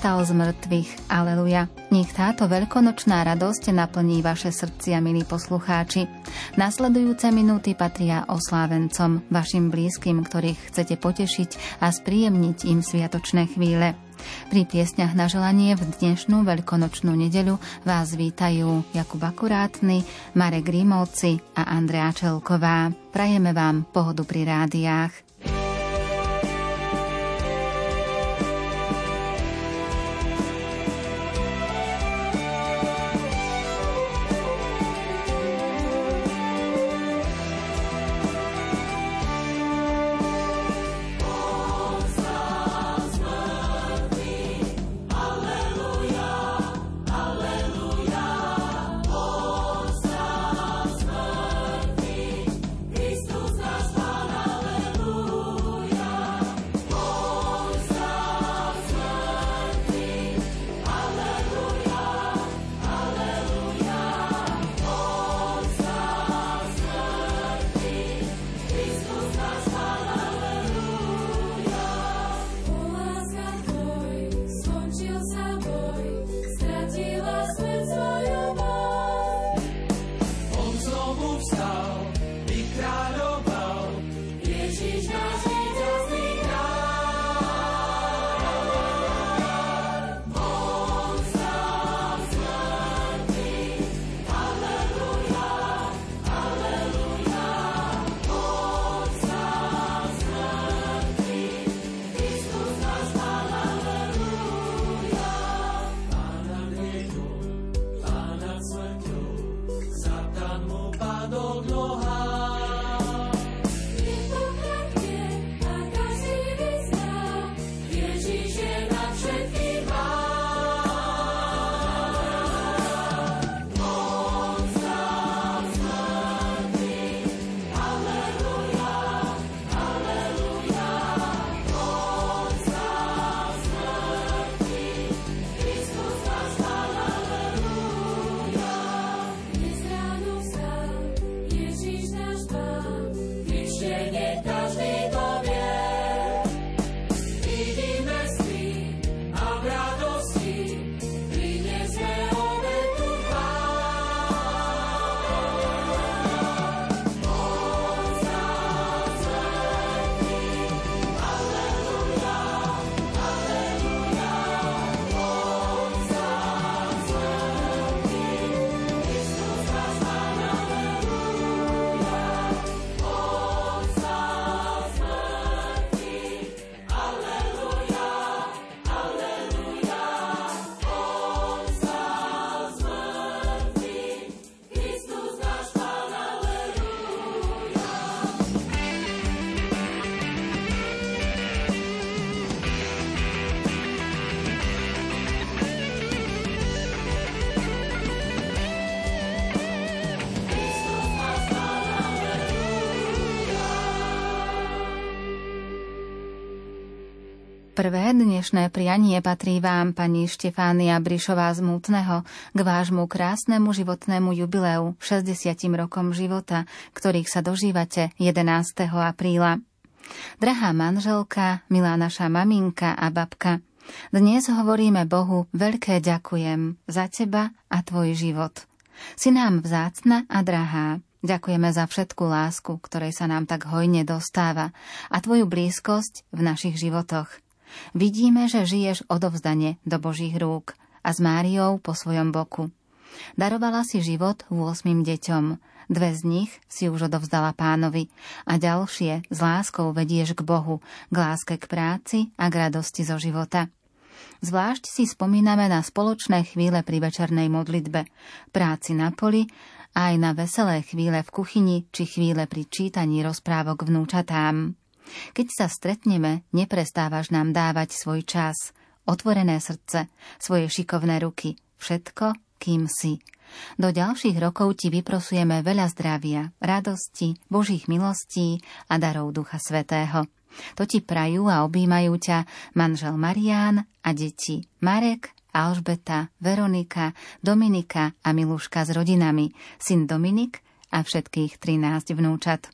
Pán vstal z mŕtvych, aleluja. Nech táto veľkonočná radosť naplní vaše srdcia, milí poslucháči. Nasledujúce minúty patria oslávencom, vašim blízkym, ktorých chcete potešiť a spríjemniť im sviatočné chvíle. Pri piesňach na želanie v dnešnú veľkonočnú nedeľu vás vítajú Jakub Akurátny, Marek Rímovci a Andrea Čelková. Prajeme vám pohodu pri rádiách. Prvé dnešné prianie patrí vám, pani Štefánia Brišová z Mútneho, k vášmu krásnemu životnému jubileu 60 rokom života, ktorých sa dožívate 11. apríla. Drahá manželka, milá naša maminka a babka, dnes hovoríme Bohu veľké ďakujem za teba a tvoj život. Si nám vzácna a drahá. Ďakujeme za všetku lásku, ktorej sa nám tak hojne dostáva a tvoju blízkosť v našich životoch. Vidíme, že žiješ odovzdane do Božích rúk a s Máriou po svojom boku. Darovala si život 8 deťom, dve z nich si už odovzdala pánovi a ďalšie s láskou vedieš k Bohu, k láske k práci a k radosti zo života. Zvlášť si spomíname na spoločné chvíle pri večernej modlitbe, práci na poli a aj na veselé chvíle v kuchyni či chvíle pri čítaní rozprávok vnúčatám. Keď sa stretneme, neprestávaš nám dávať svoj čas, otvorené srdce, svoje šikovné ruky, všetko, kým si. Do ďalších rokov ti vyprosujeme veľa zdravia, radosti, božích milostí a darov Ducha Svetého. To ti prajú a objímajú ťa manžel Marián a deti Marek, Alžbeta, Veronika, Dominika a Miluška s rodinami, syn Dominik a všetkých 13 vnúčat.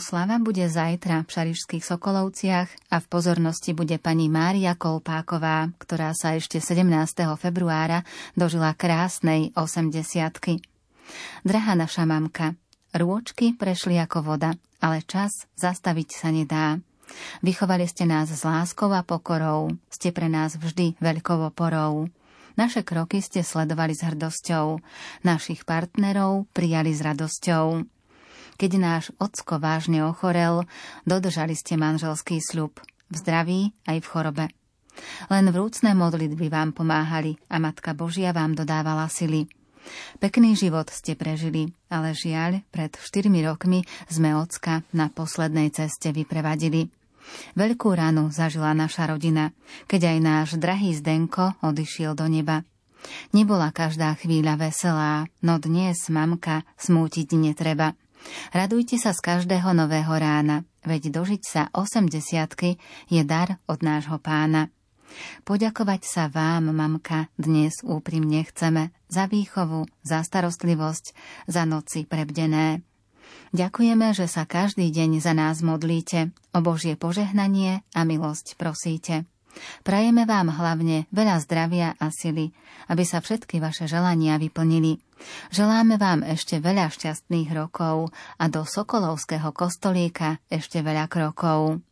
Oslava bude zajtra v Šarišských Sokolovciach a v pozornosti bude pani Mária Kolpáková, ktorá sa ešte 17. februára dožila krásnej 80 Drahá naša mamka, rôčky prešli ako voda, ale čas zastaviť sa nedá. Vychovali ste nás s láskou a pokorou, ste pre nás vždy veľkou oporou. Naše kroky ste sledovali s hrdosťou, našich partnerov prijali s radosťou. Keď náš ocko vážne ochorel, dodržali ste manželský sľub, v zdraví aj v chorobe. Len vrúcne modlitby vám pomáhali a Matka Božia vám dodávala sily. Pekný život ste prežili, ale žiaľ, pred 4 rokmi sme ocka na poslednej ceste vyprevadili. Veľkú ranu zažila naša rodina, keď aj náš drahý Zdenko odišiel do neba. Nebola každá chvíľa veselá, no dnes, mamka, smútiť netreba. Radujte sa z každého nového rána, veď dožiť sa 80 je dar od nášho pána. Poďakovať sa vám, mamka, dnes úprimne chceme za výchovu, za starostlivosť, za noci prebdené. Ďakujeme, že sa každý deň za nás modlíte, o Božie požehnanie a milosť prosíte. Prajeme vám hlavne veľa zdravia a sily, aby sa všetky vaše želania vyplnili. Želáme vám ešte veľa šťastných rokov a do Sokolovského kostolíka ešte veľa krokov.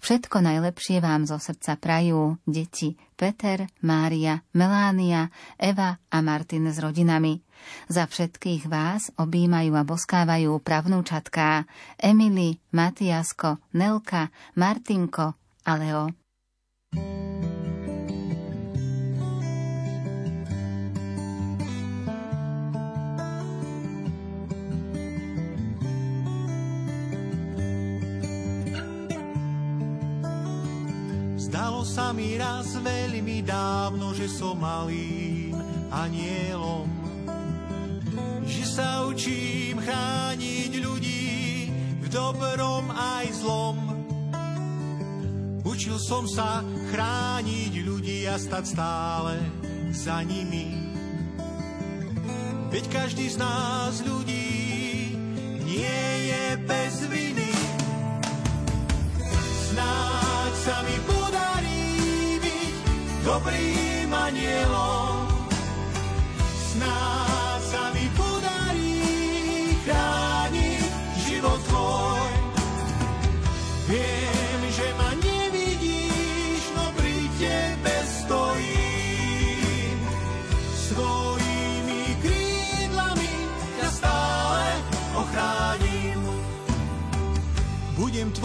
Všetko najlepšie vám zo srdca prajú deti Peter, Mária, Melánia, Eva a Martin s rodinami. Za všetkých vás objímajú a boskávajú pravnúčatká Emily, Matiasko, Nelka, Martinko a Leo. Zdalo sa mi raz veľmi dávno, že som malým anielom, že sa učím chrániť ľudí v dobrom aj zlom Učil som sa chrániť ľudí a stať stále za nimi. Veď každý z nás ľudí nie je bez viny. Snáď sa mi podarí byť dobrým anielom.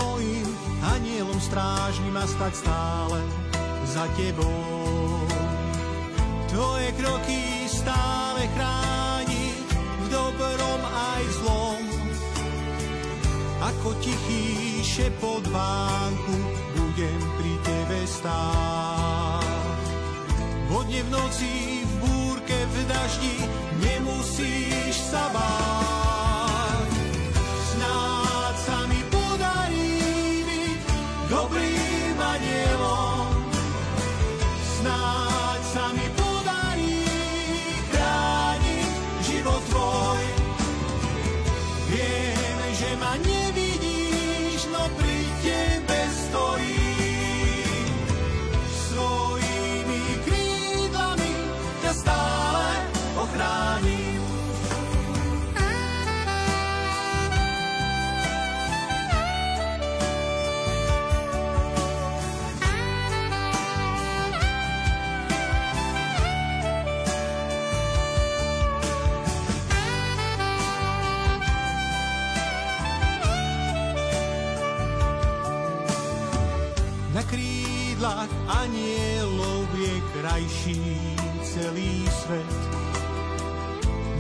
Tvojim anielom strážnym a stať stále za tebou. Tvoje kroky stále chrániť v dobrom aj zlom. Ako tichý šepot vánku budem pri tebe stáť. Vodne v noci, v búrke, v daždi nemusíš sa báť.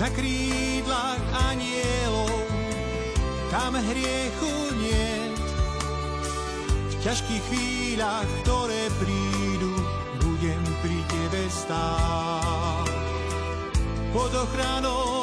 Na krídlach anielov tam hriechu nie. V ťažkých chvíľach, ktoré prídu, budem pri tebe stáť. Pod ochranou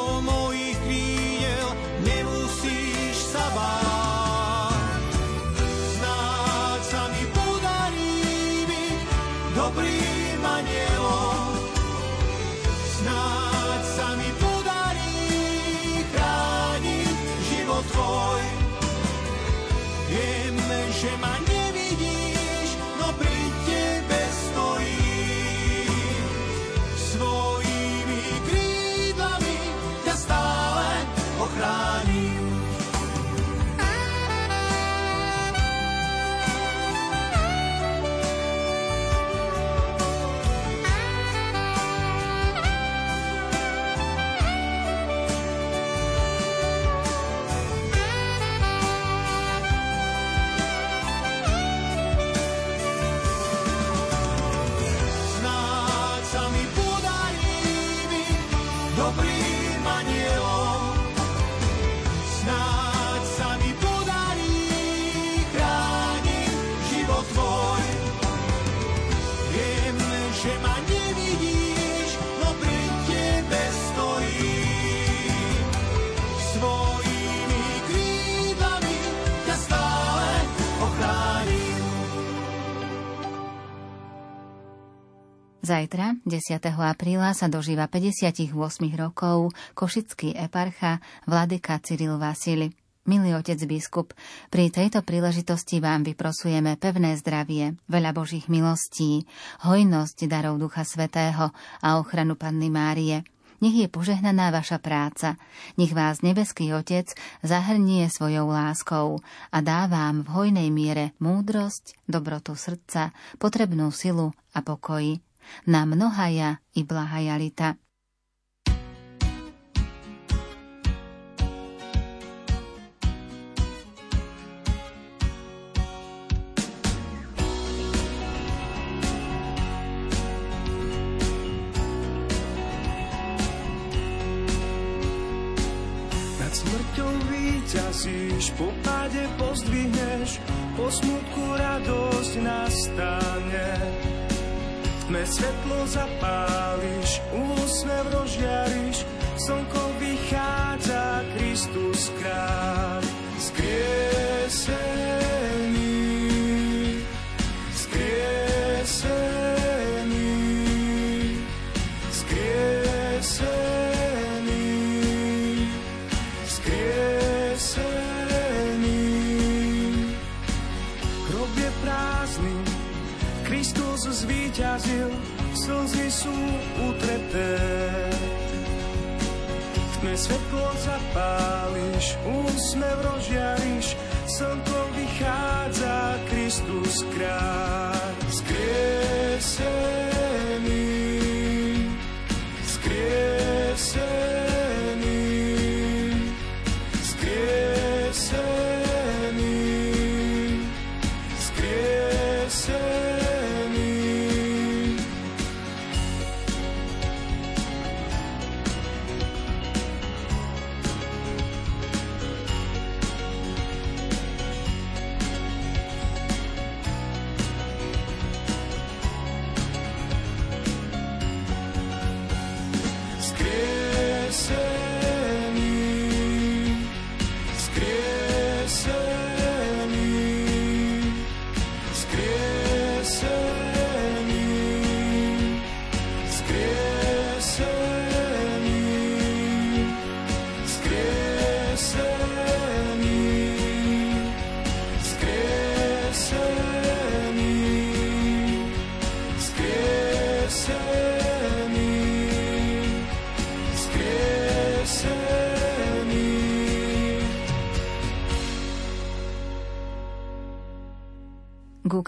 Zajtra, 10. apríla, sa dožíva 58 rokov košický eparcha Vladyka Cyril Vasily. Milý otec biskup, pri tejto príležitosti vám vyprosujeme pevné zdravie, veľa Božích milostí, hojnosť darov Ducha Svetého a ochranu Panny Márie. Nech je požehnaná vaša práca. Nech vás nebeský Otec zahrnie svojou láskou a dá vám v hojnej miere múdrosť, dobrotu srdca, potrebnú silu a pokoji na mnohaja i blahajalita. Smrťou víťazíš, po páde pozdvihneš, po smutku radosť nastane tme svetlo zapáliš, úsmev rozžiariš, slnko vychádza, Kristus kráľ. Sú utreté. Tme svetlo zapáliš, úsmev rozžiariš, slnko vychádza, Kristus kráľ.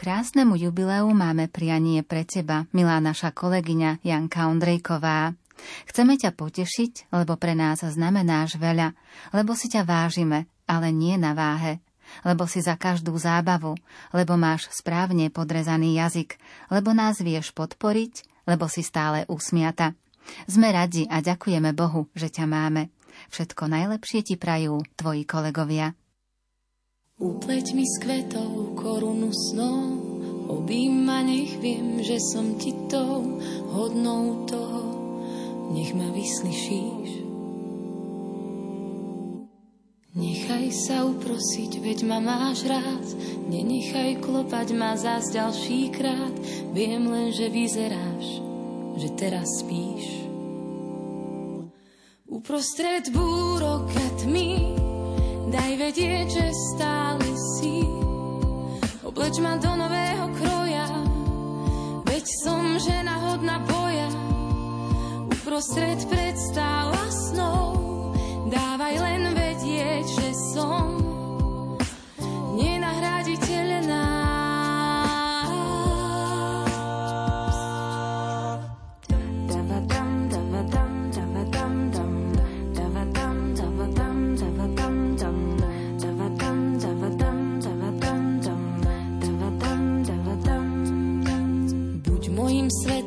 Krásnemu jubileu máme prianie pre teba, milá naša kolegyňa Janka Ondrejková. Chceme ťa potešiť, lebo pre nás znamenáš veľa, lebo si ťa vážime, ale nie na váhe, lebo si za každú zábavu, lebo máš správne podrezaný jazyk, lebo nás vieš podporiť, lebo si stále usmiata. Sme radi a ďakujeme Bohu, že ťa máme. Všetko najlepšie ti prajú tvoji kolegovia. Upleť mi s kvetov korunu snov, obím ma, nech viem, že som ti tou hodnou toho, nech ma vyslyšíš. Nechaj sa uprosiť, veď ma máš rád, nenechaj klopať ma zás ďalší krát, viem len, že vyzeráš, že teraz spíš. Uprostred búrok a tmy Daj vedieť, že stále si. Obleč ma do nového kroja. Veď som žena hodná boja. Uprostred predstáv a snov. Dávaj len vedieť, že som Nenahraditeľná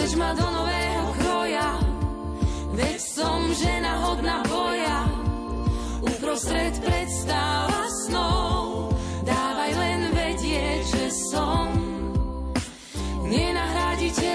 Obleč ma do nového kroja, veď som žena hodná boja. Uprostred predstáva snou, dávaj len vedieť, že som nenahraditeľ.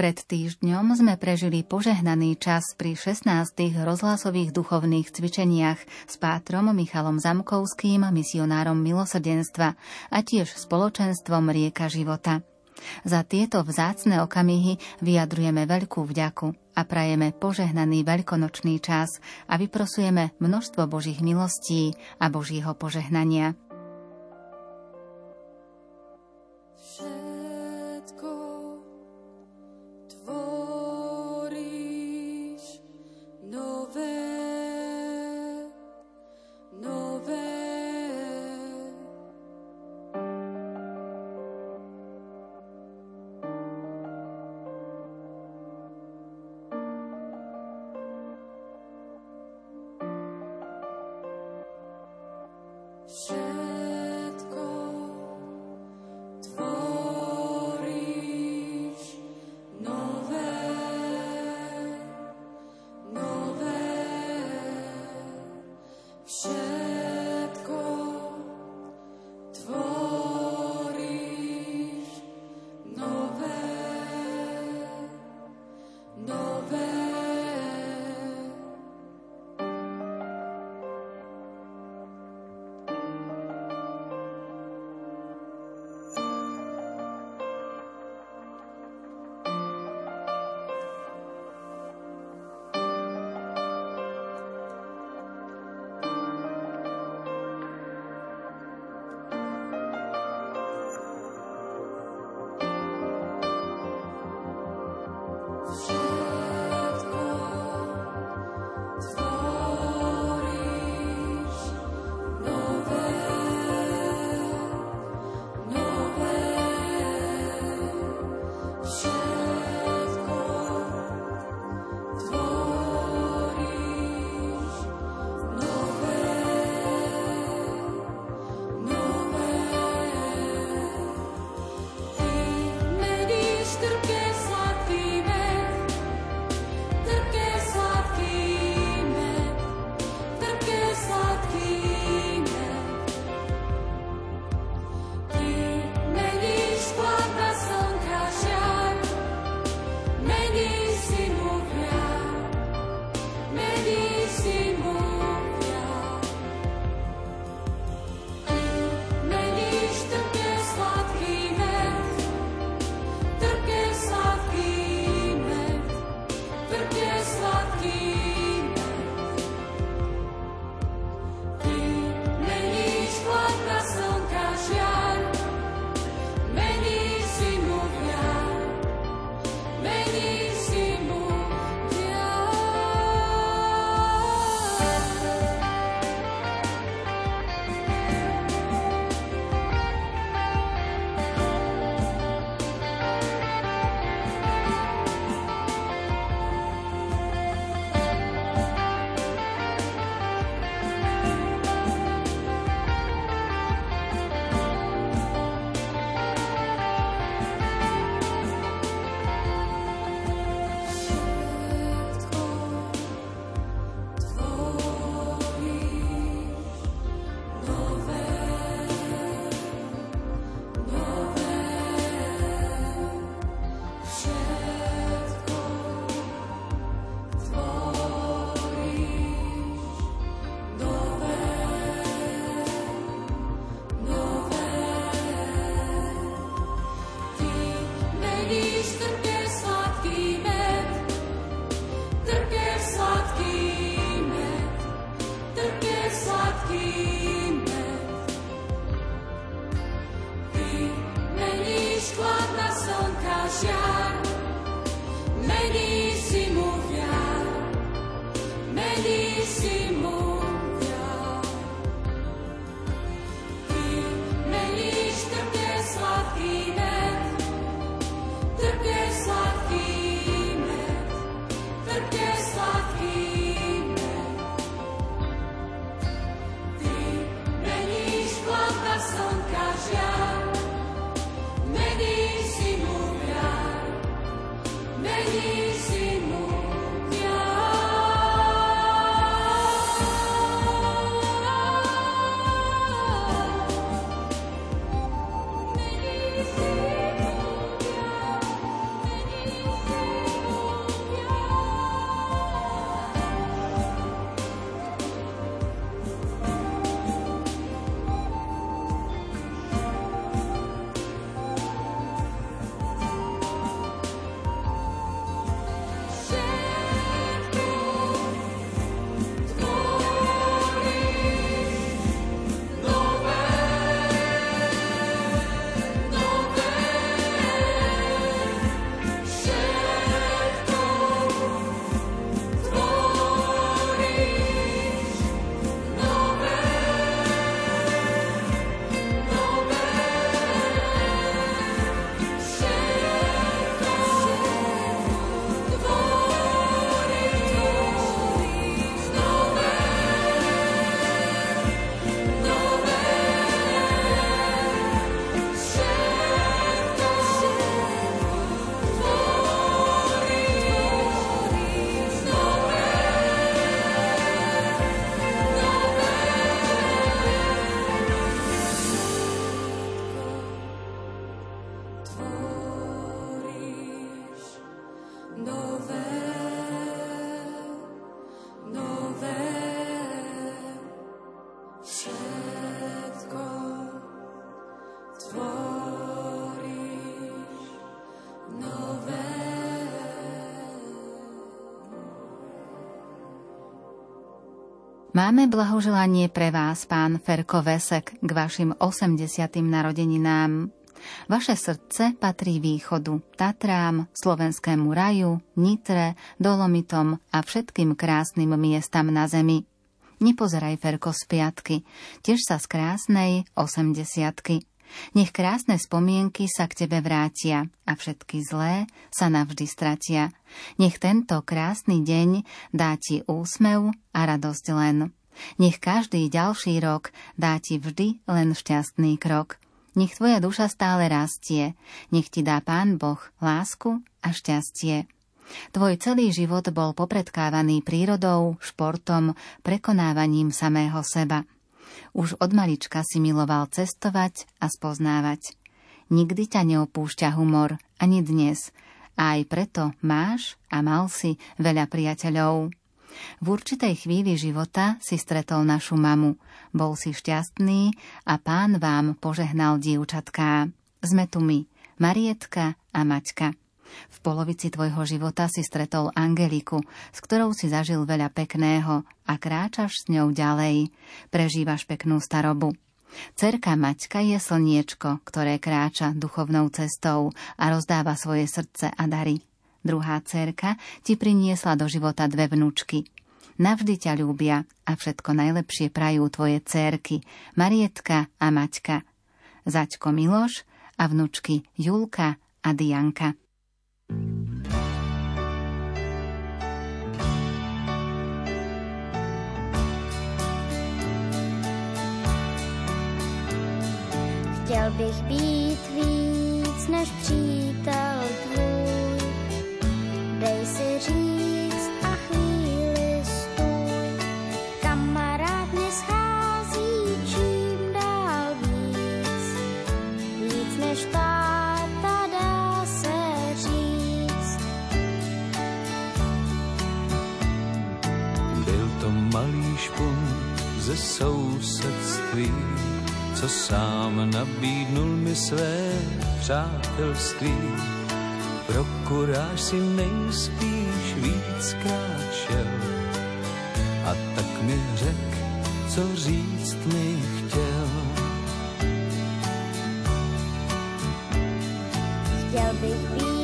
Pred týždňom sme prežili požehnaný čas pri 16. rozhlasových duchovných cvičeniach s pátrom Michalom Zamkovským, misionárom milosrdenstva a tiež spoločenstvom Rieka života. Za tieto vzácne okamihy vyjadrujeme veľkú vďaku a prajeme požehnaný veľkonočný čas a vyprosujeme množstvo Božích milostí a Božího požehnania. Všetko Máme blahoželanie pre vás, pán Ferko Vesek, k vašim 80. narodeninám. Vaše srdce patrí východu, Tatrám, slovenskému raju, Nitre, Dolomitom a všetkým krásnym miestam na zemi. Nepozeraj, Ferko, z piatky, tiež sa z krásnej 80 nech krásne spomienky sa k tebe vrátia a všetky zlé sa navždy stratia. Nech tento krásny deň dá ti úsmev a radosť len. Nech každý ďalší rok dá ti vždy len šťastný krok. Nech tvoja duša stále rastie, nech ti dá Pán Boh lásku a šťastie. Tvoj celý život bol popredkávaný prírodou, športom, prekonávaním samého seba. Už od malička si miloval cestovať a spoznávať. Nikdy ťa neopúšťa humor, ani dnes. A aj preto máš a mal si veľa priateľov. V určitej chvíli života si stretol našu mamu. Bol si šťastný a pán vám požehnal dievčatká. Sme tu my, Marietka a Maťka. V polovici tvojho života si stretol Angeliku, s ktorou si zažil veľa pekného a kráčaš s ňou ďalej. Prežívaš peknú starobu. Cerka Maťka je slniečko, ktoré kráča duchovnou cestou a rozdáva svoje srdce a dary. Druhá cerka ti priniesla do života dve vnúčky. Navždy ťa ľúbia a všetko najlepšie prajú tvoje cérky, Marietka a Maťka. Zaťko Miloš a vnúčky Julka a Dianka. Chtěl bych být víc než přítel tvůj, dej si říct a chvíli stůj. Kamarád mě schází čím dál víc, víc než táta dá se říct. Byl to malý špunt ze sousedství, co sám nabídnul mi své přátelství. Pro kuráž si nejspíš víckrát šel a tak mi řek, co říct mi chtěl. Chtěl bych být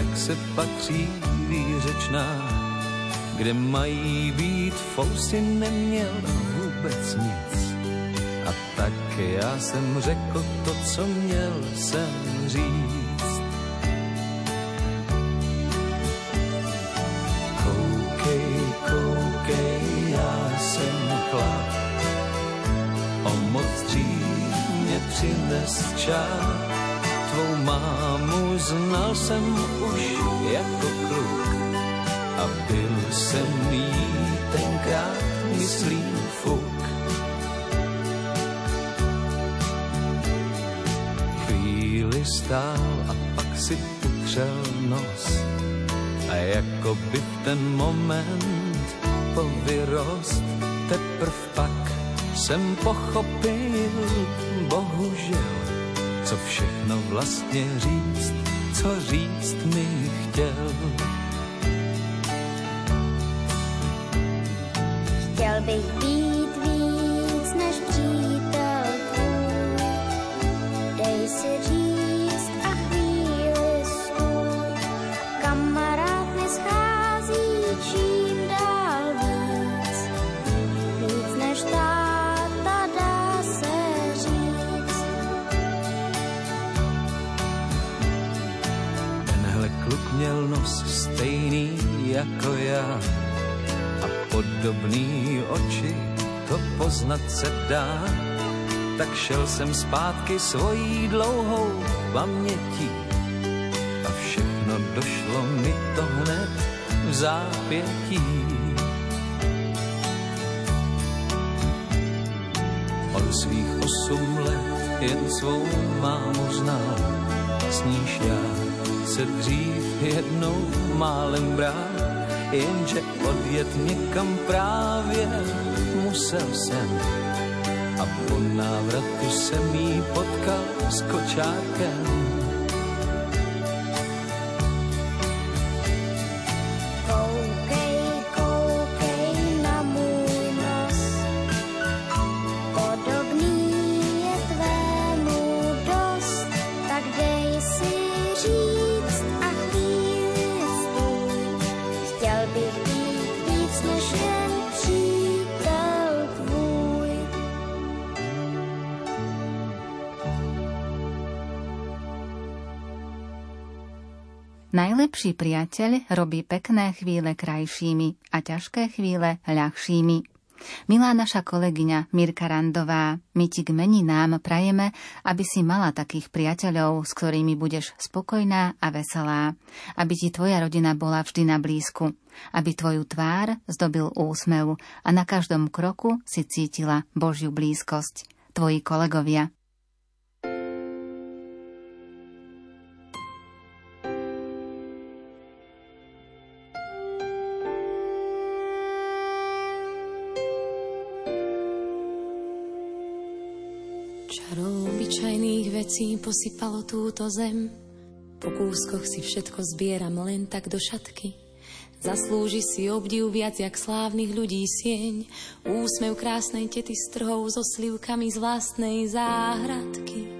jak se patří výřečná, kde mají být fousy, neměl vůbec nic. A tak já jsem řekl to, co měl jsem říct. Koukej, koukej, já jsem chlap, o moc dřív mě přines čas. Tvou mámu znal jsem jako by v ten moment povyrost teprv pak jsem pochopil, bohužel, co všechno vlastně říct, co říct mi chtěl. Tak šel jsem zpátky svojí dlouhou pamětí a všechno došlo mi to hned v zápětí. svých osm let jen svou mámu znal, s níž já se dřív jednou málem brál, jenže odjet někam právě musel jsem. Návratu jsem jí potkal s kočárkem Najlepší priateľ robí pekné chvíle krajšími a ťažké chvíle ľahšími. Milá naša kolegyňa Mirka Randová, my ti k meninám prajeme, aby si mala takých priateľov, s ktorými budeš spokojná a veselá. Aby ti tvoja rodina bola vždy na blízku. Aby tvoju tvár zdobil úsmev a na každom kroku si cítila Božiu blízkosť. Tvoji kolegovia. Vecí posypalo túto zem. Po kúskoch si všetko zbieram len tak do šatky. Zaslúži si obdiv viac jak slávnych ľudí sieň. Úsmev krásnej tety s trhou so slivkami z vlastnej záhradky.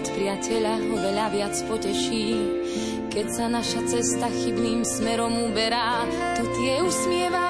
Od priateľa ho veľa viac poteší. Keď sa naša cesta chybným smerom uberá, to tie usmievavé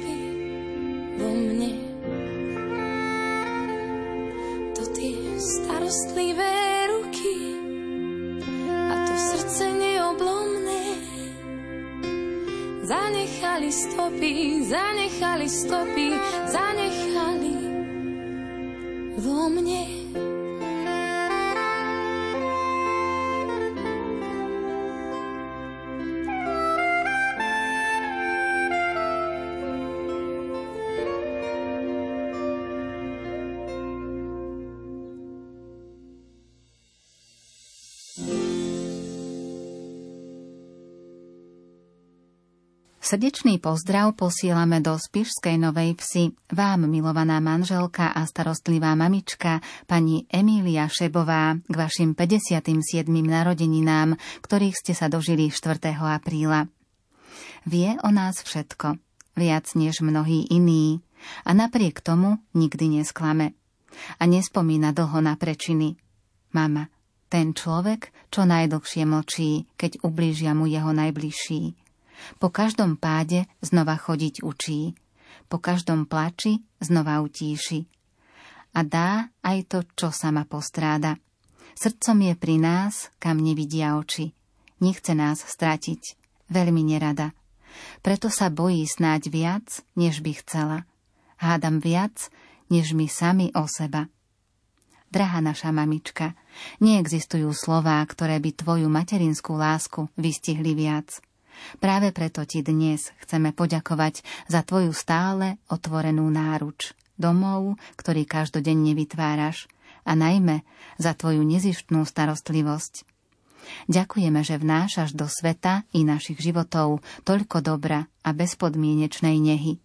stopy, zanechali vo mne. Srdečný pozdrav posielame do Spišskej Novej Vsi vám, milovaná manželka a starostlivá mamička, pani Emília Šebová, k vašim 57. narodeninám, ktorých ste sa dožili 4. apríla. Vie o nás všetko, viac než mnohí iní, a napriek tomu nikdy nesklame. A nespomína dlho na prečiny. Mama, ten človek, čo najdlhšie mlčí, keď ublížia mu jeho najbližší po každom páde znova chodiť učí, po každom plači znova utíši. A dá aj to, čo sama postráda. Srdcom je pri nás, kam nevidia oči. Nechce nás stratiť, veľmi nerada. Preto sa bojí snáď viac, než by chcela. Hádam viac, než my sami o seba. Drahá naša mamička, neexistujú slová, ktoré by tvoju materinskú lásku vystihli viac. Práve preto ti dnes chceme poďakovať za tvoju stále otvorenú náruč, domov, ktorý každodenne vytváraš a najmä za tvoju nezištnú starostlivosť. Ďakujeme, že vnášaš do sveta i našich životov toľko dobra a bezpodmienečnej nehy.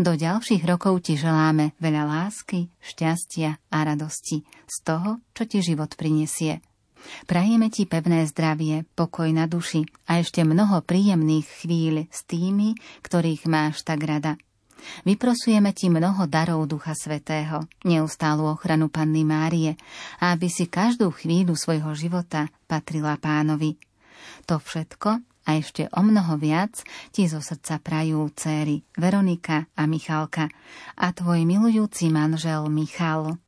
Do ďalších rokov ti želáme veľa lásky, šťastia a radosti z toho, čo ti život prinesie. Prajeme ti pevné zdravie, pokoj na duši a ešte mnoho príjemných chvíľ s tými, ktorých máš tak rada. Vyprosujeme ti mnoho darov Ducha Svetého, neustálu ochranu Panny Márie a aby si každú chvíľu svojho života patrila pánovi. To všetko a ešte o mnoho viac ti zo srdca prajú céry Veronika a Michalka a tvoj milujúci manžel Michal.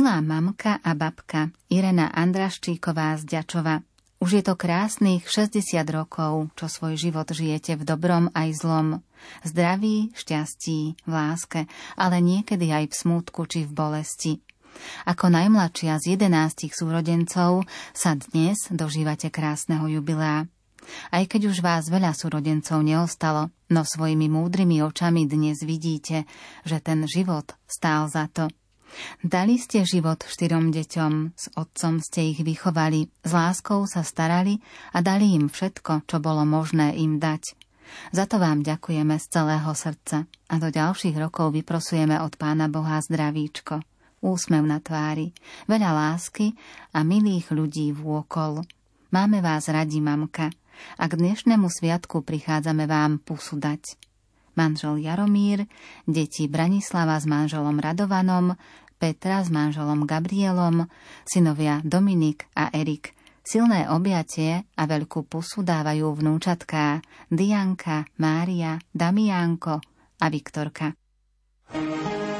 Milá mamka a babka Irena Andraščíková z Ďačova, Už je to krásnych 60 rokov, čo svoj život žijete v dobrom aj zlom. Zdraví, šťastí, v láske, ale niekedy aj v smútku či v bolesti. Ako najmladšia z jedenástich súrodencov sa dnes dožívate krásneho jubilea. Aj keď už vás veľa súrodencov neostalo, no svojimi múdrymi očami dnes vidíte, že ten život stál za to – Dali ste život štyrom deťom, s otcom ste ich vychovali, s láskou sa starali a dali im všetko, čo bolo možné im dať. Za to vám ďakujeme z celého srdca a do ďalších rokov vyprosujeme od Pána Boha zdravíčko, úsmev na tvári, veľa lásky a milých ľudí vôkol. Máme vás radi, mamka, a k dnešnému sviatku prichádzame vám pusu dať manžel Jaromír, deti Branislava s manželom Radovanom, Petra s manželom Gabrielom, synovia Dominik a Erik. Silné objatie a veľkú pusu dávajú vnúčatká Dianka, Mária, Damiánko a Viktorka. thank you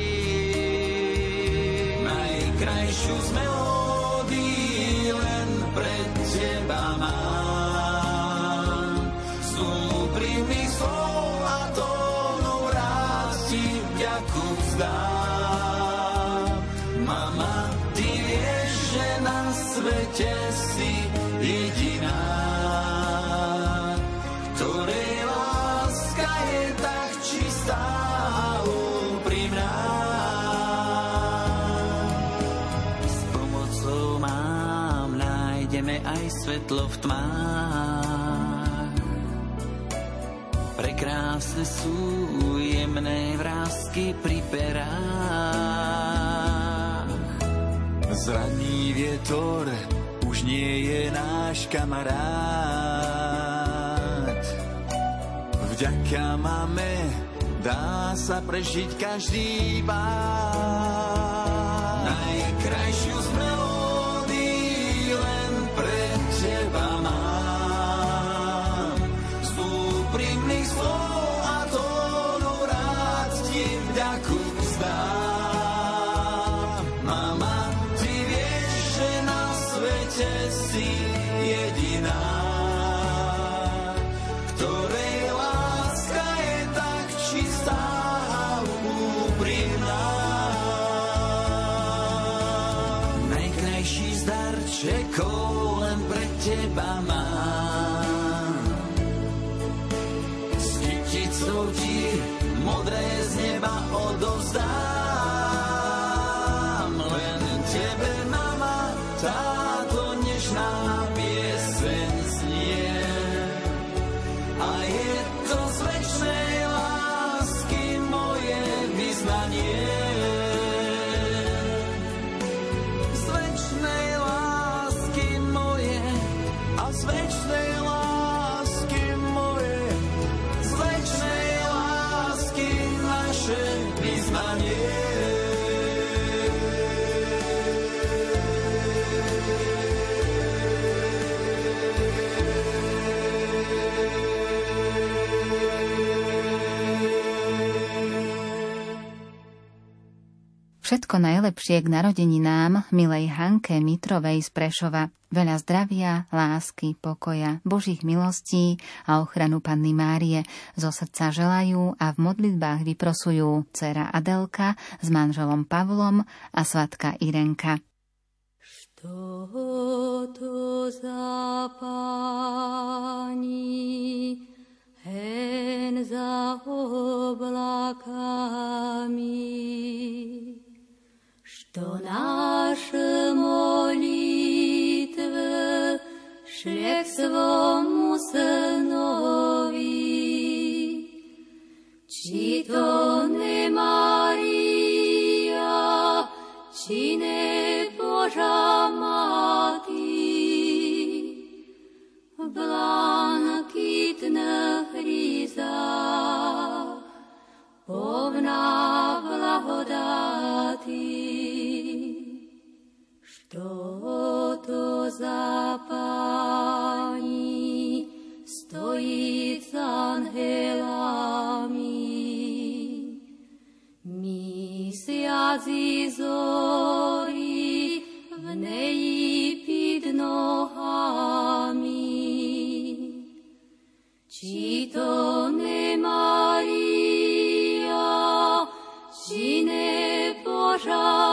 najkrajšiu z svetlo v tmách. Prekrásne sú jemné vrázky pri perách. Zraný vietor už nie je náš kamarát. Vďaka máme dá sa prežiť každý bár. Vyznanie. Všetko najlepšie k narodeninám milej Hanke Mitrovej z Prešova. Veľa zdravia, lásky, pokoja, Božích milostí a ochranu Panny Márie zo srdca želajú a v modlitbách vyprosujú dcera Adelka s manželom Pavlom a svatka Irenka. Što to za pani? hen za oblakami что наши молитвы шли к своему сынові, чи то не Марія, чи не Божа мати, в блакитних різах, повна благодати. Что то за пані стоїть з ангелами, місяць і зорі в неї під ногами, чи то не Марія, чи не Божа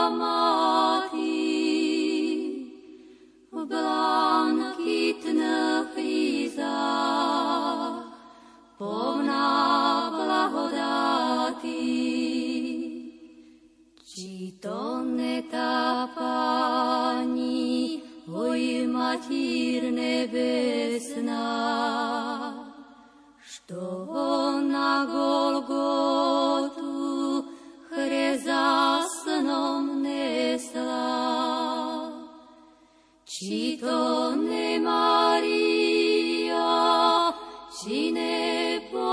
plná blahodáty. Či to netá pani, oj matír nebesná, što na Golgotu chreza snom nesla. Či to ne Maria, či ne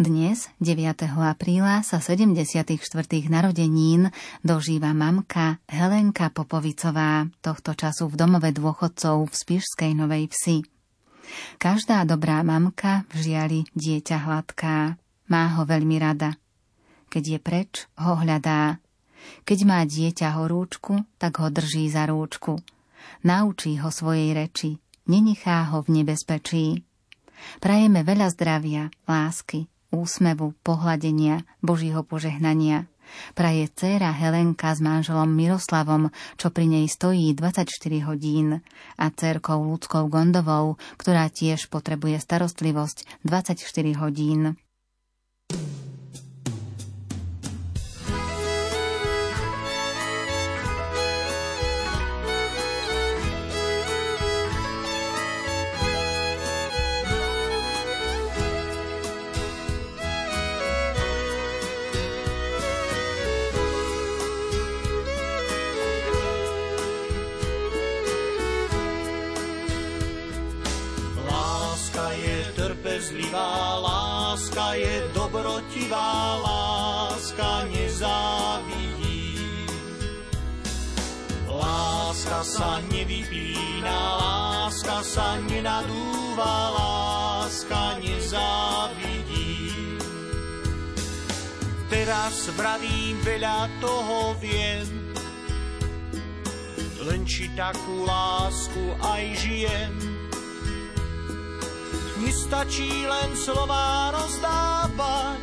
Dnes, 9. apríla, sa 74. narodenín dožíva mamka Helenka Popovicová, tohto času v domove dôchodcov v Spišskej Novej Vsi. Každá dobrá mamka v žiali dieťa hladká, má ho veľmi rada. Keď je preč, ho hľadá, keď má dieťa horúčku, tak ho drží za rúčku. Naučí ho svojej reči, nenechá ho v nebezpečí. Prajeme veľa zdravia, lásky, úsmevu, pohľadenia, Božího požehnania. Praje dcéra Helenka s manželom Miroslavom, čo pri nej stojí 24 hodín a dcerkou ľudskou Gondovou, ktorá tiež potrebuje starostlivosť 24 hodín. Láska sa nenadúva, láska nezávidí. Teraz vravím veľa toho viem, len či takú lásku aj žijem. Nestačí len slova rozdávať,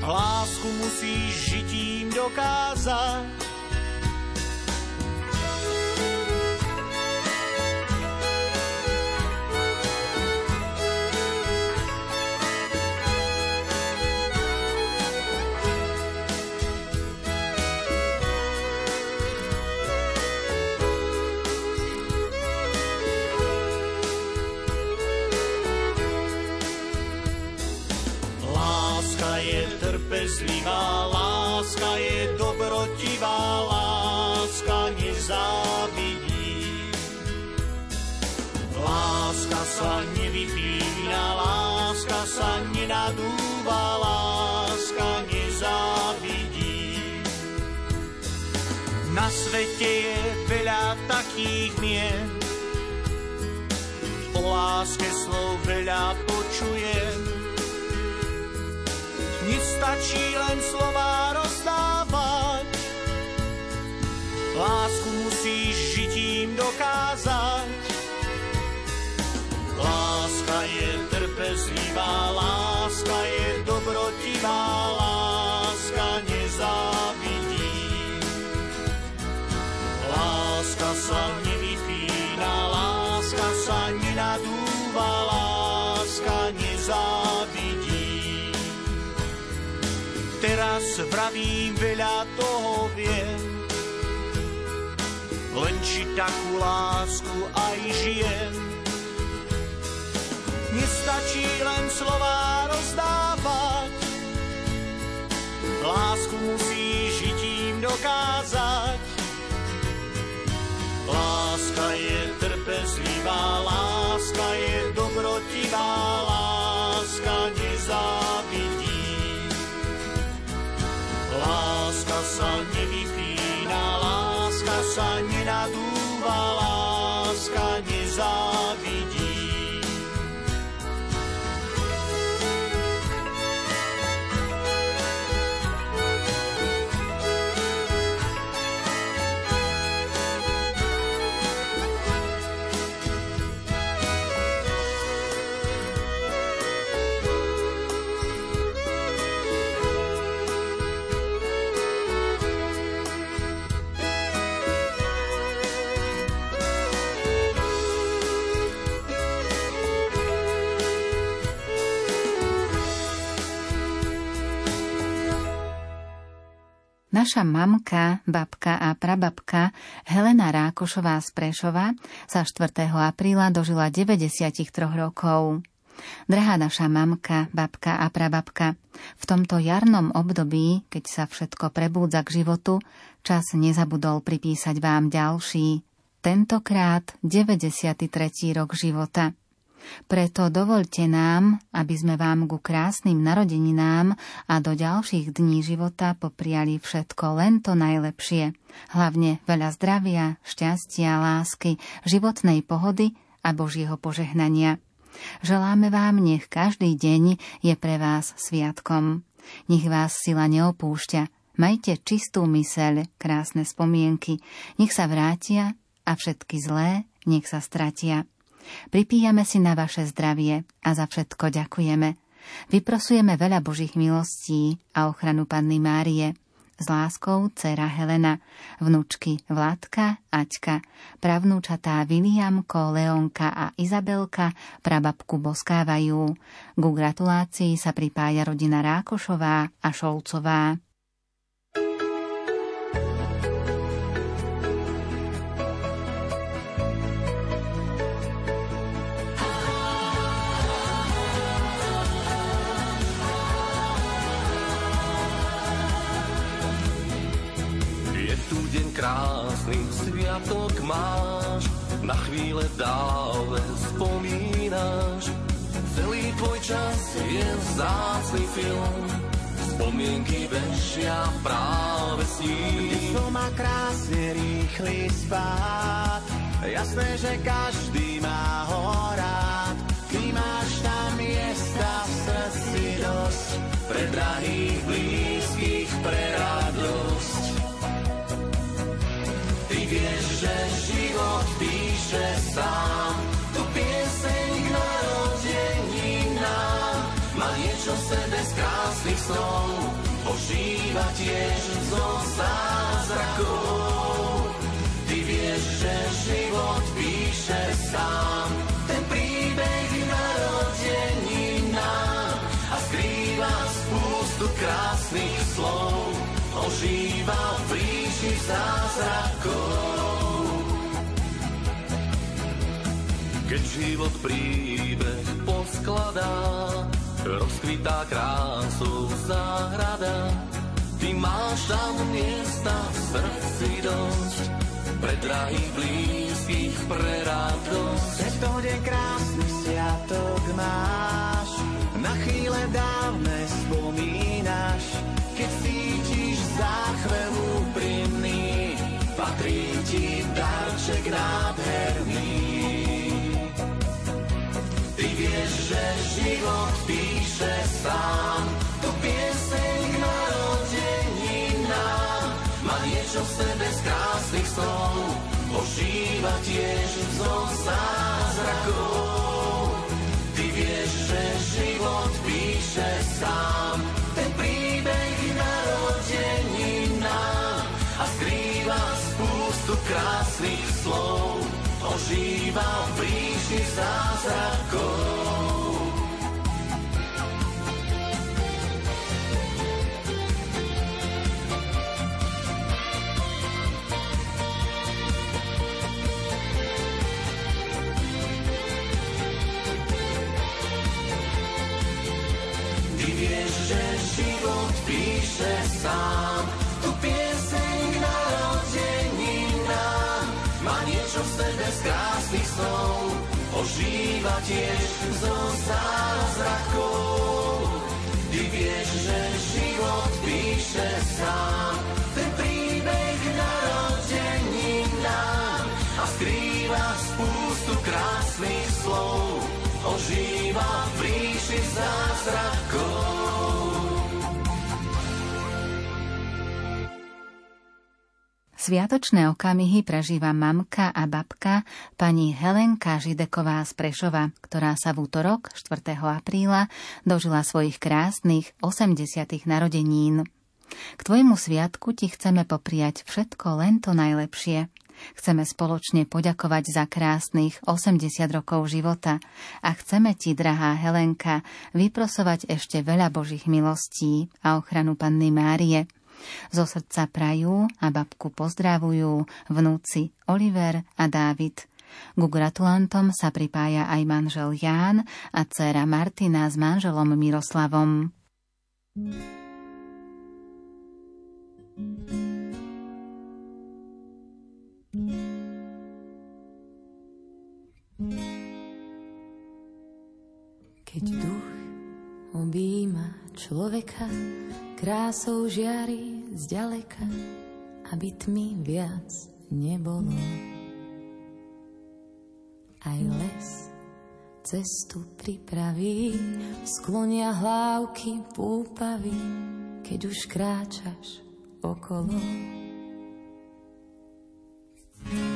lásku musíš žitím dokázať. Trpezlivá láska je dobrotivá láska nezávidí. Láska sa nevypína, láska sa nenadúva, láska nezávidí. Na svete je veľa takých mien, o láske slov veľa počujem, Nestačí len slova rozdávať, lásku musíš žitím dokázať. Láska je trpezlivá, láska je dobrotivá, Teraz vravím, veľa toho viem, len či takú lásku aj žijem. Nestačí len slova rozdávať, lásku musí žitím dokázať. Láska je trpezlivá, láska je dobrotivá, Láska sa nevypína, láska sa nenadúva, Naša mamka, babka a prababka Helena Rákošová z Prešova sa 4. apríla dožila 93 rokov. Drahá naša mamka, babka a prababka, v tomto jarnom období, keď sa všetko prebúdza k životu, čas nezabudol pripísať vám ďalší, tentokrát 93. rok života – preto dovolte nám, aby sme vám ku krásnym narodeninám a do ďalších dní života popriali všetko len to najlepšie. Hlavne veľa zdravia, šťastia, lásky, životnej pohody a Božieho požehnania. Želáme vám, nech každý deň je pre vás sviatkom. Nech vás sila neopúšťa. Majte čistú myseľ, krásne spomienky. Nech sa vrátia a všetky zlé nech sa stratia. Pripíjame si na vaše zdravie a za všetko ďakujeme. Vyprosujeme veľa Božích milostí a ochranu Panny Márie. S láskou dcera Helena, vnúčky Vladka, Aťka, pravnúčatá Viliamko, Leonka a Izabelka prababku boskávajú. Ku gratulácii sa pripája rodina Rákošová a Šolcová. Krásny sviatok máš, na chvíle dále spomínaš. Celý tvoj čas je vzácný film, spomienky vešia práve s ním. To má krásne rýchly spát, jasné, že každý má ho rád. Ty máš tam miesta v srdci dosť, pre drahých sám tu pieseň k narodení nám. Má niečo v sebe z krásnych snov, ožíva tiež zo zázrakov. Ty vieš, že život píše sám, ten príbeh narodení nám a skrýva spústu krásnych slov, ožíva v príši zázrakov. Keď život príbeh poskladá, rozkvitá krásou záhrada, ty máš tam miesta v srdci dosť, pre drahých blízkych, pre radosť. Tento deň krásny sviatok máš, na chvíle dávne spomínaš, keď cítiš záchvev úprimný, patrí ti darček nádherný. Život píše sám, tu pieseň k narodení nám. Má niečo v sebe z krásnych slov, ožíva tiež zo zázrakov. Ty vieš, že život píše sám, ten príbeh k narodení nám a skrýva spústu krásnych slov, ožíva v ríši zázrakov. Sám, tu pieseň k narodení nám. Má niečo v sebe z krásnych snov, ožíva tiež zo zázrakov. Ty vieš, že život píše sám, ten príbeh k narodení nám a skrýva spústu krásnych slov, ožíva v ríši zázrakov. Sviatočné okamihy prežíva mamka a babka pani Helenka Žideková z Prešova, ktorá sa v útorok 4. apríla dožila svojich krásnych 80. narodenín. K tvojmu sviatku ti chceme popriať všetko len to najlepšie. Chceme spoločne poďakovať za krásnych 80 rokov života a chceme ti, drahá Helenka, vyprosovať ešte veľa Božích milostí a ochranu Panny Márie. Zo srdca prajú a babku pozdravujú vnúci Oliver a Dávid. Ku gratulantom sa pripája aj manžel Ján a dcéra Martina s manželom Miroslavom. Keď duch objíma človeka, krásou žiari zďaleka, aby tmy viac nebolo. Aj les cestu pripraví, sklonia hlávky púpavy, keď už kráčaš okolo. Ty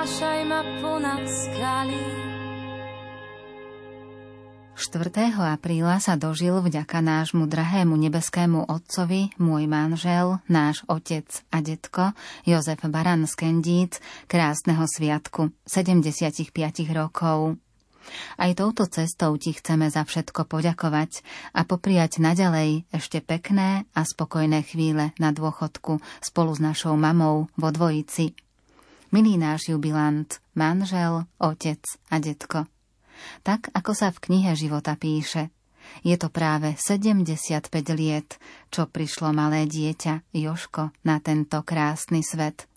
unášaj ma ponad skaly. 4. apríla sa dožil vďaka nášmu drahému nebeskému otcovi, môj manžel, náš otec a detko, Jozef Baran z Kendíc, krásneho sviatku 75 rokov. Aj touto cestou ti chceme za všetko poďakovať a popriať naďalej ešte pekné a spokojné chvíle na dôchodku spolu s našou mamou vo dvojici. Milý náš jubilant, manžel, otec a detko tak ako sa v knihe života píše. Je to práve 75 liet, čo prišlo malé dieťa Joško na tento krásny svet.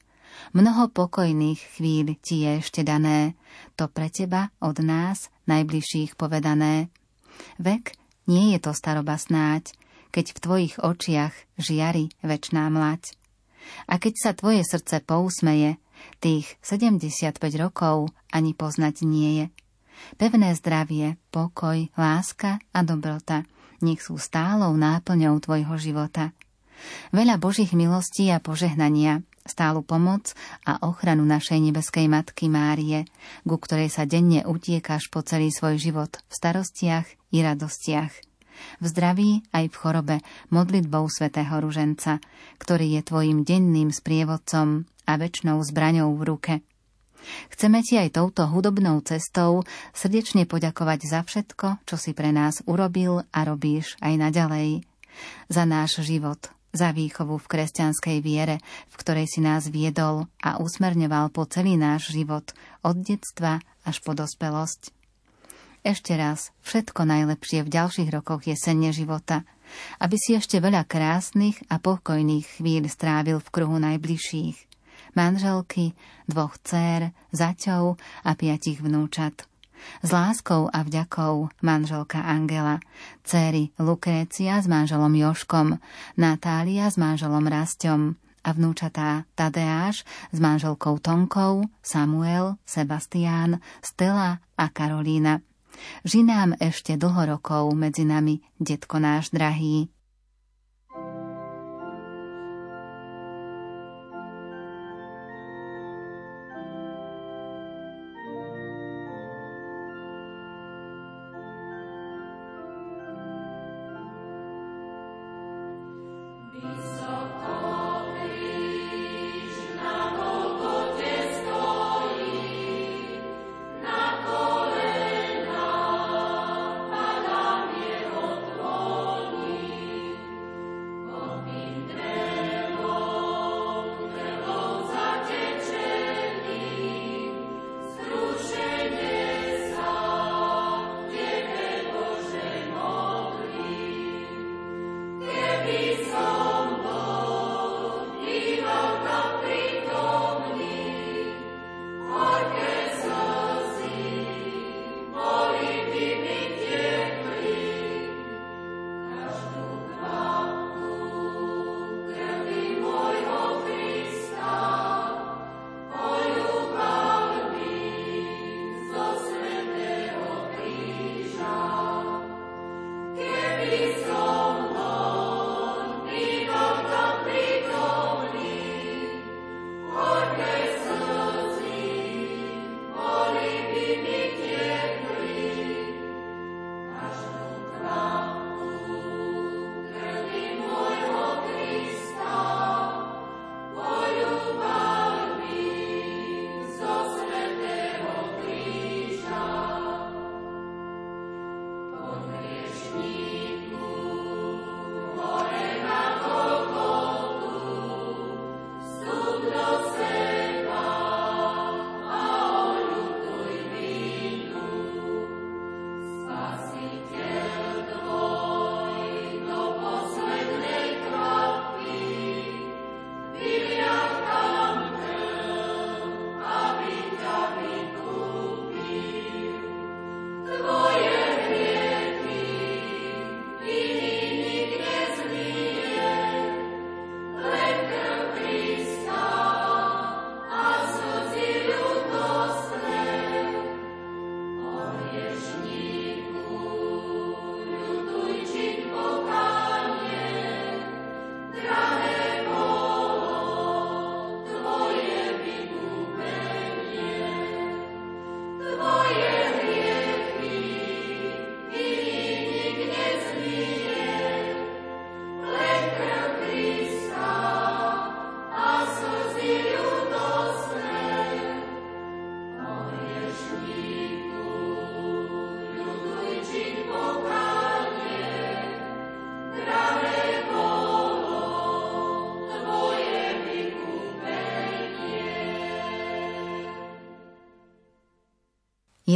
Mnoho pokojných chvíľ ti je ešte dané, to pre teba od nás najbližších povedané. Vek nie je to staroba snáď, keď v tvojich očiach žiari večná mlať. A keď sa tvoje srdce pousmeje, tých 75 rokov ani poznať nie je. Pevné zdravie, pokoj, láska a dobrota nech sú stálou náplňou tvojho života. Veľa Božích milostí a požehnania, stálu pomoc a ochranu našej nebeskej Matky Márie, ku ktorej sa denne utiekáš po celý svoj život v starostiach i radostiach. V zdraví aj v chorobe modlitbou svätého Ruženca, ktorý je tvojim denným sprievodcom a väčšnou zbraňou v ruke – Chceme ti aj touto hudobnou cestou srdečne poďakovať za všetko, čo si pre nás urobil a robíš aj naďalej. Za náš život, za výchovu v kresťanskej viere, v ktorej si nás viedol a usmerňoval po celý náš život, od detstva až po dospelosť. Ešte raz, všetko najlepšie v ďalších rokoch jesene života, aby si ešte veľa krásnych a pokojných chvíľ strávil v kruhu najbližších manželky, dvoch dcér, zaťov a piatich vnúčat. S láskou a vďakou manželka Angela, céry Lukrécia s manželom Joškom, Natália s manželom Rastom a vnúčatá Tadeáš s manželkou Tonkou, Samuel, Sebastián, Stella a Karolína. Žinám ešte dlho rokov medzi nami, detko náš drahý.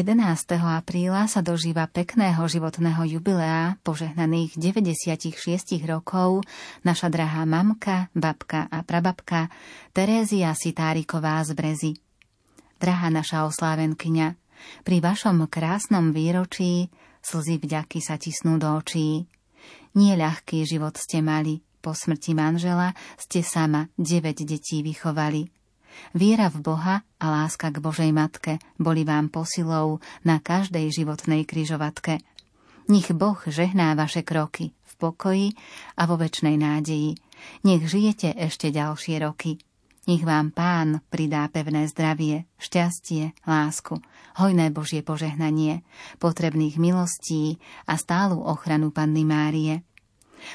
11. apríla sa dožíva pekného životného jubilea, požehnaných 96 rokov, naša drahá mamka, babka a prababka Terézia Sitáriková z Brezy. Drahá naša oslávenkyňa, pri vašom krásnom výročí slzy vďaky sa tisnú do očí. Nie ľahký život ste mali, po smrti manžela ste sama 9 detí vychovali. Viera v Boha a láska k Božej Matke boli vám posilou na každej životnej kryžovatke. Nech Boh žehná vaše kroky v pokoji a vo väčšnej nádeji. Nech žijete ešte ďalšie roky. Nech vám Pán pridá pevné zdravie, šťastie, lásku, hojné Božie požehnanie, potrebných milostí a stálu ochranu Panny Márie.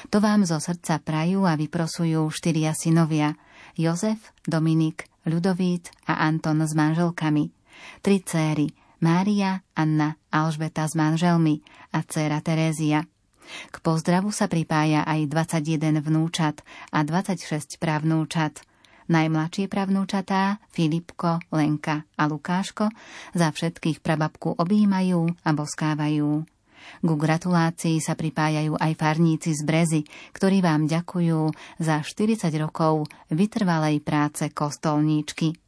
To vám zo srdca prajú a vyprosujú štyria synovia, Jozef, Dominik, Ľudovít a Anton s manželkami, tri céry, Mária, Anna, Alžbeta s manželmi a dcéra Terézia. K pozdravu sa pripája aj 21 vnúčat a 26 pravnúčat. Najmladšie pravnúčatá, Filipko, Lenka a Lukáško, za všetkých prababku objímajú a boskávajú. Ku gratulácii sa pripájajú aj farníci z Brezy, ktorí vám ďakujú za 40 rokov vytrvalej práce kostolníčky.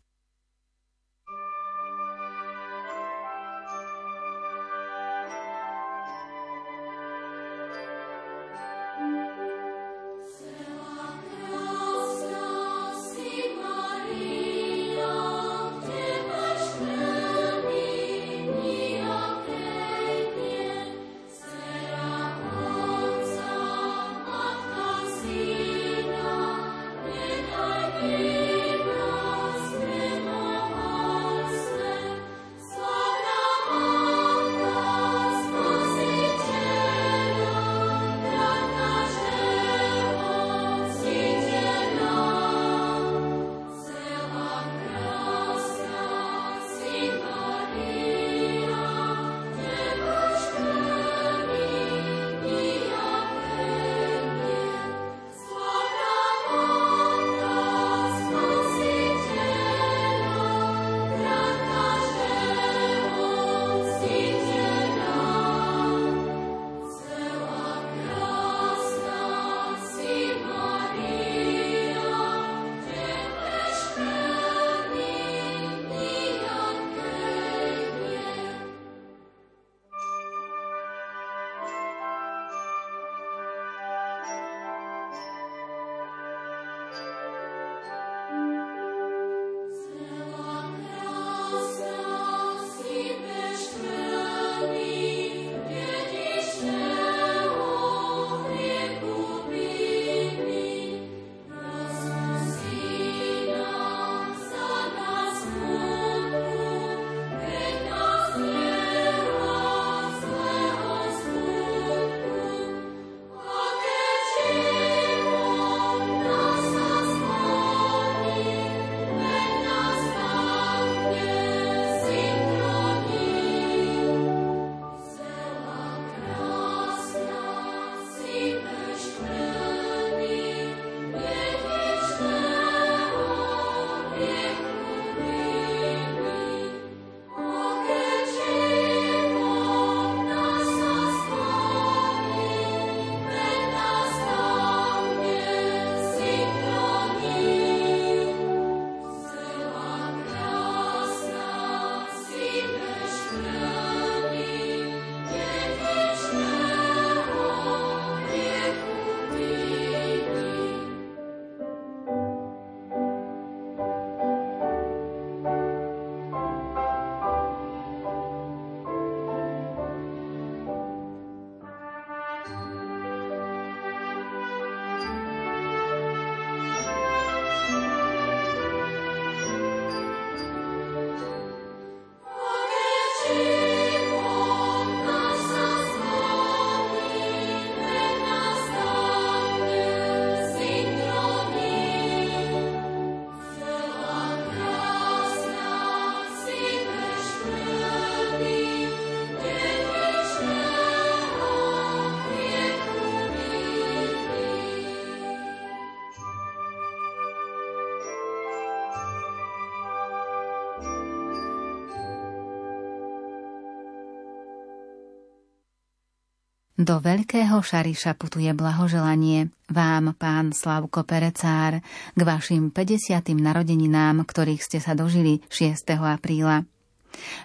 Do Veľkého Šariša putuje blahoželanie vám, pán Slavko Perecár, k vašim 50. narodeninám, ktorých ste sa dožili 6. apríla.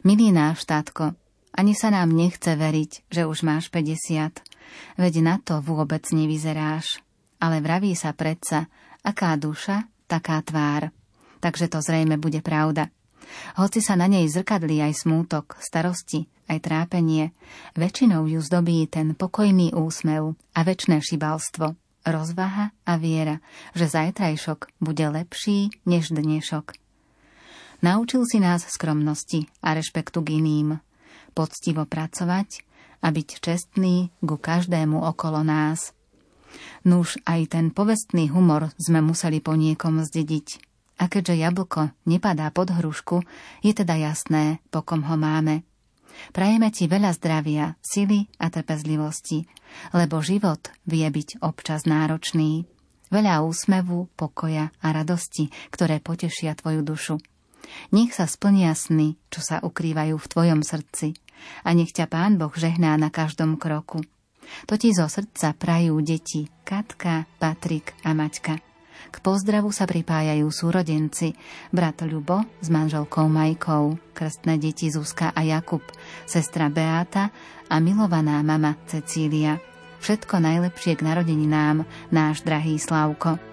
Milý náš tátko, ani sa nám nechce veriť, že už máš 50. Veď na to vôbec nevyzeráš. Ale vraví sa predsa, aká duša, taká tvár. Takže to zrejme bude pravda. Hoci sa na nej zrkadlí aj smútok, starosti, aj trápenie, väčšinou ju zdobí ten pokojný úsmev a väčšné šibalstvo, rozvaha a viera, že zajtrajšok bude lepší než dnešok. Naučil si nás skromnosti a rešpektu k iným, poctivo pracovať a byť čestný ku každému okolo nás. Nuž aj ten povestný humor sme museli po niekom zdediť. A keďže jablko nepadá pod hrušku, je teda jasné, po kom ho máme. Prajeme ti veľa zdravia, sily a trpezlivosti, lebo život vie byť občas náročný. Veľa úsmevu, pokoja a radosti, ktoré potešia tvoju dušu. Nech sa splnia sny, čo sa ukrývajú v tvojom srdci a nech ťa Pán Boh žehná na každom kroku. To ti zo srdca prajú deti Katka, Patrik a Maťka. K pozdravu sa pripájajú súrodenci, brat Ľubo s manželkou Majkou, krstné deti Zuzka a Jakub, sestra Beáta a milovaná mama Cecília. Všetko najlepšie k narodeninám, náš drahý Slavko.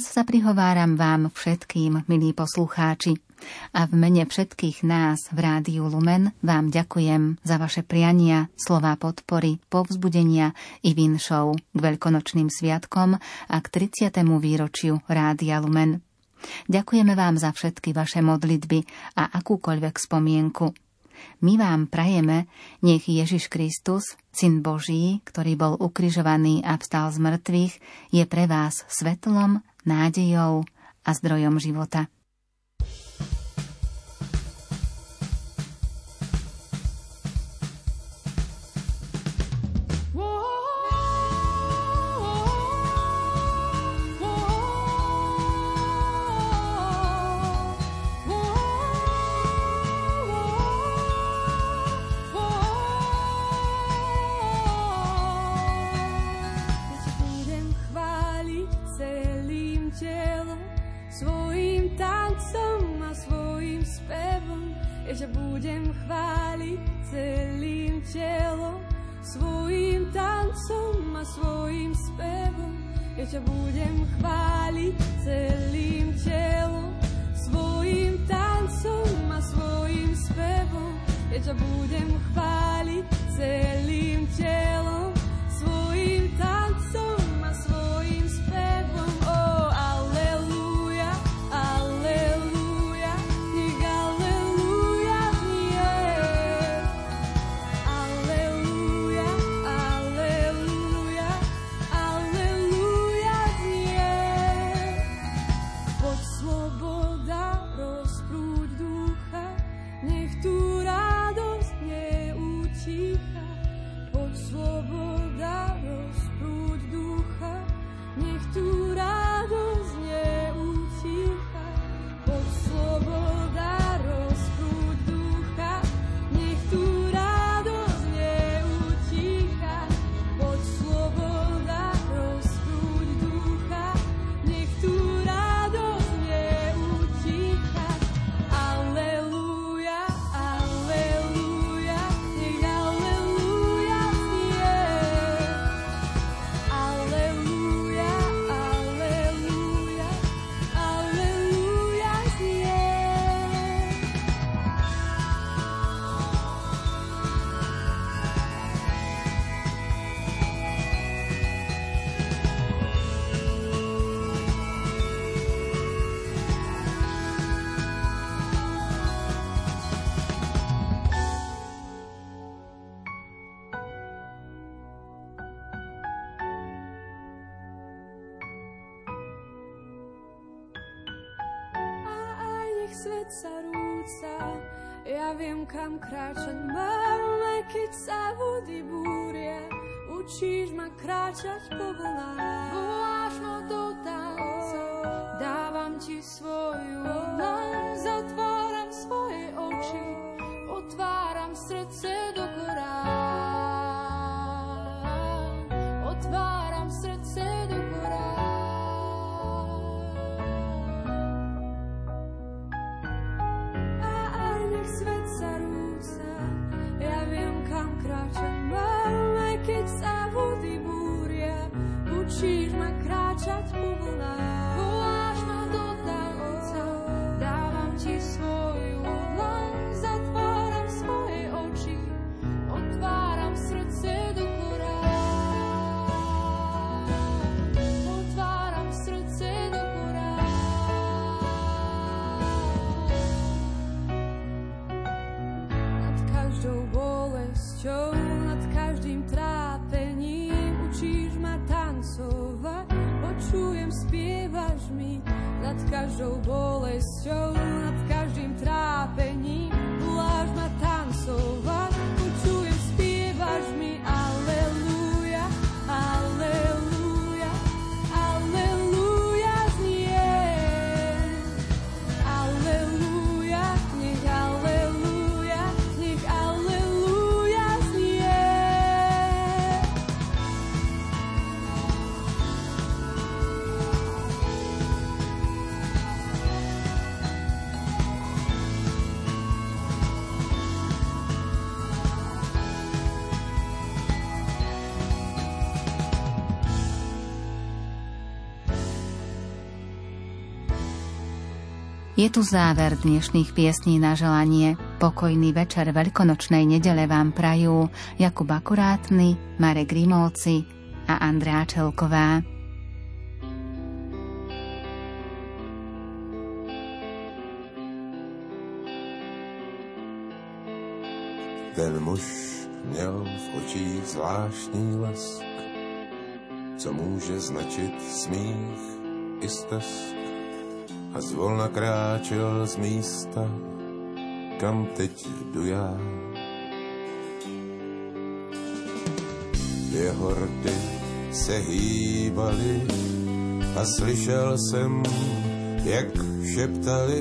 Teraz sa prihováram vám všetkým, milí poslucháči. A v mene všetkých nás v Rádiu Lumen vám ďakujem za vaše priania, slová podpory, povzbudenia i vinšov k veľkonočným sviatkom a k 30. výročiu Rádia Lumen. Ďakujeme vám za všetky vaše modlitby a akúkoľvek spomienku. My vám prajeme, nech Ježiš Kristus, Syn Boží, ktorý bol ukrižovaný a vstal z mŕtvych, je pre vás svetlom, nádejou a zdrojom života. Tancom a svojim spevom. Ja ťa budem chváliť celým telom, svojim tancom a svojim spevom. Ja ťa budem chváliť celým telom, svojim tancom Je tu záver dnešných piesní na želanie. Pokojný večer veľkonočnej nedele vám prajú Jakub Akurátny, Marek Grimovci a Andrá Čelková. Ten muž měl v očích zvláštní lesk, co může značit smích i stesk. A zvolna kráčel z místa, kam teď jdu já. Jeho rty se hýbaly a slyšel jsem, jak šeptali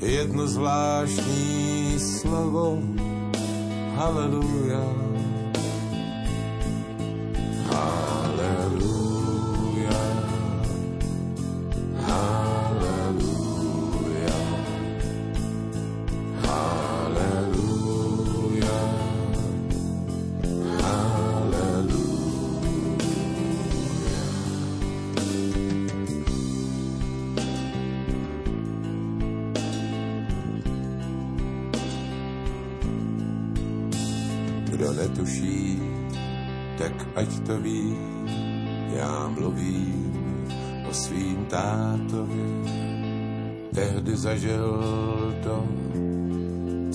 jedno zvláštní slovo. Hallelujah. Zažil to,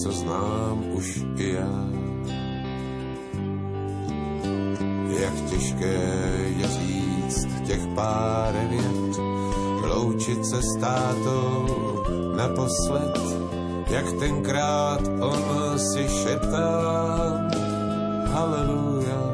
co znám už i já. Jak těžké je říct těch pár vět, loučit se s tátou naposled, jak tenkrát on si šeptal Hallelujah.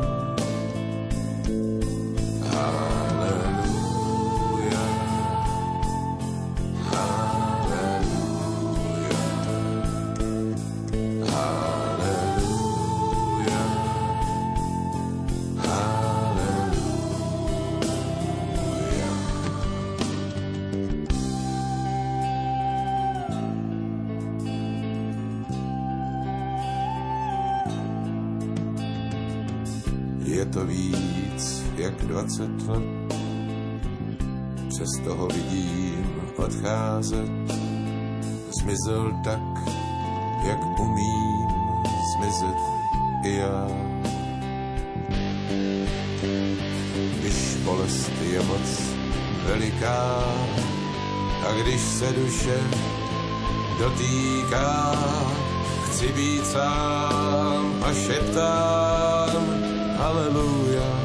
Zmizel tak, jak umím zmizet i já. Když bolest je moc veliká a když se duše dotýká, chci být sám a šeptám Haleluja.